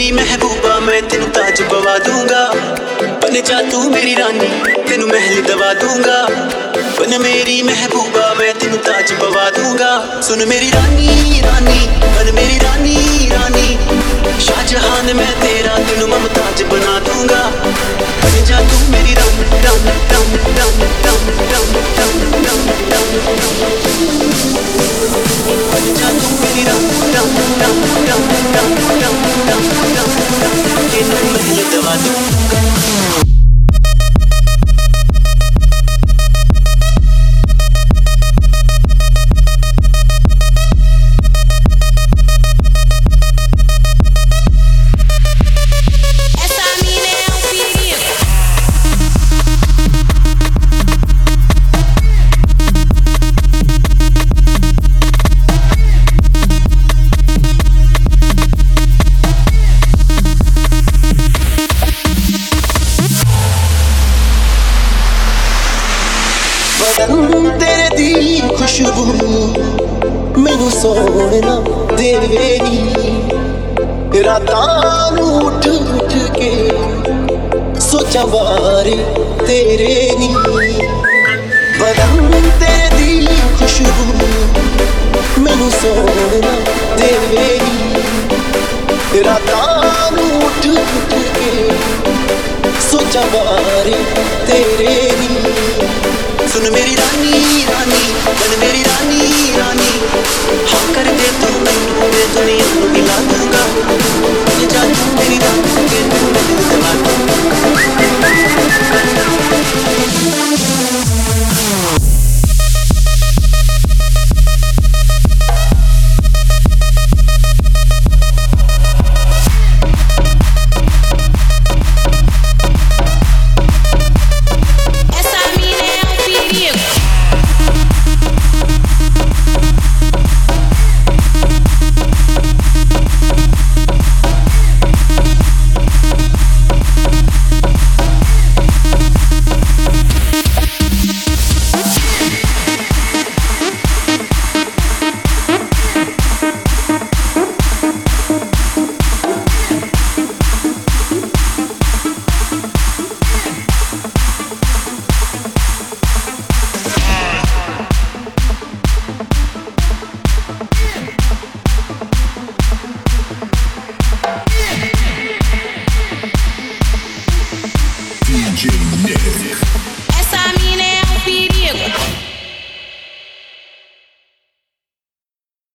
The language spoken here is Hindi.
मेरी महबूबा मैं तेन ताज पवा दूँगा बन जा तू मेरी रानी तेन महल दवा दूँगा बन मेरी महबूबा मैं तेन ताज पवा दूँगा सुन मेरी रानी रानी बन मेरी रानी रानी शाहजहान मैं तेरा तेन ममताज बना दूँगा बन जा तू मेरी राम Et nous me ਬਦਨ ਤੇਰੇ ਦੀ ਖੁਸ਼ਬੂ ਮੈਨੂੰ ਸੋਹਣਾ ਦੇਵੇ ਨੀ ਰਾਤਾਂ ਨੂੰ ਉੱਠ ਉੱਠ ਕੇ ਸੋਚਾਂ ਬਾਰੇ ਤੇਰੇ ਨੀ ਬਦਨ ਤੇਰੇ ਦੀ ਖੁਸ਼ਬੂ ਮੈਨੂੰ ਸੋਹਣਾ ਦੇਵੇ ਨੀ ਰਾਤਾਂ ਨੂੰ ਉੱਠ ਉੱਠ ਕੇ ਸੋਚਾਂ ਬਾਰੇ the video. Essa mina é um perigo.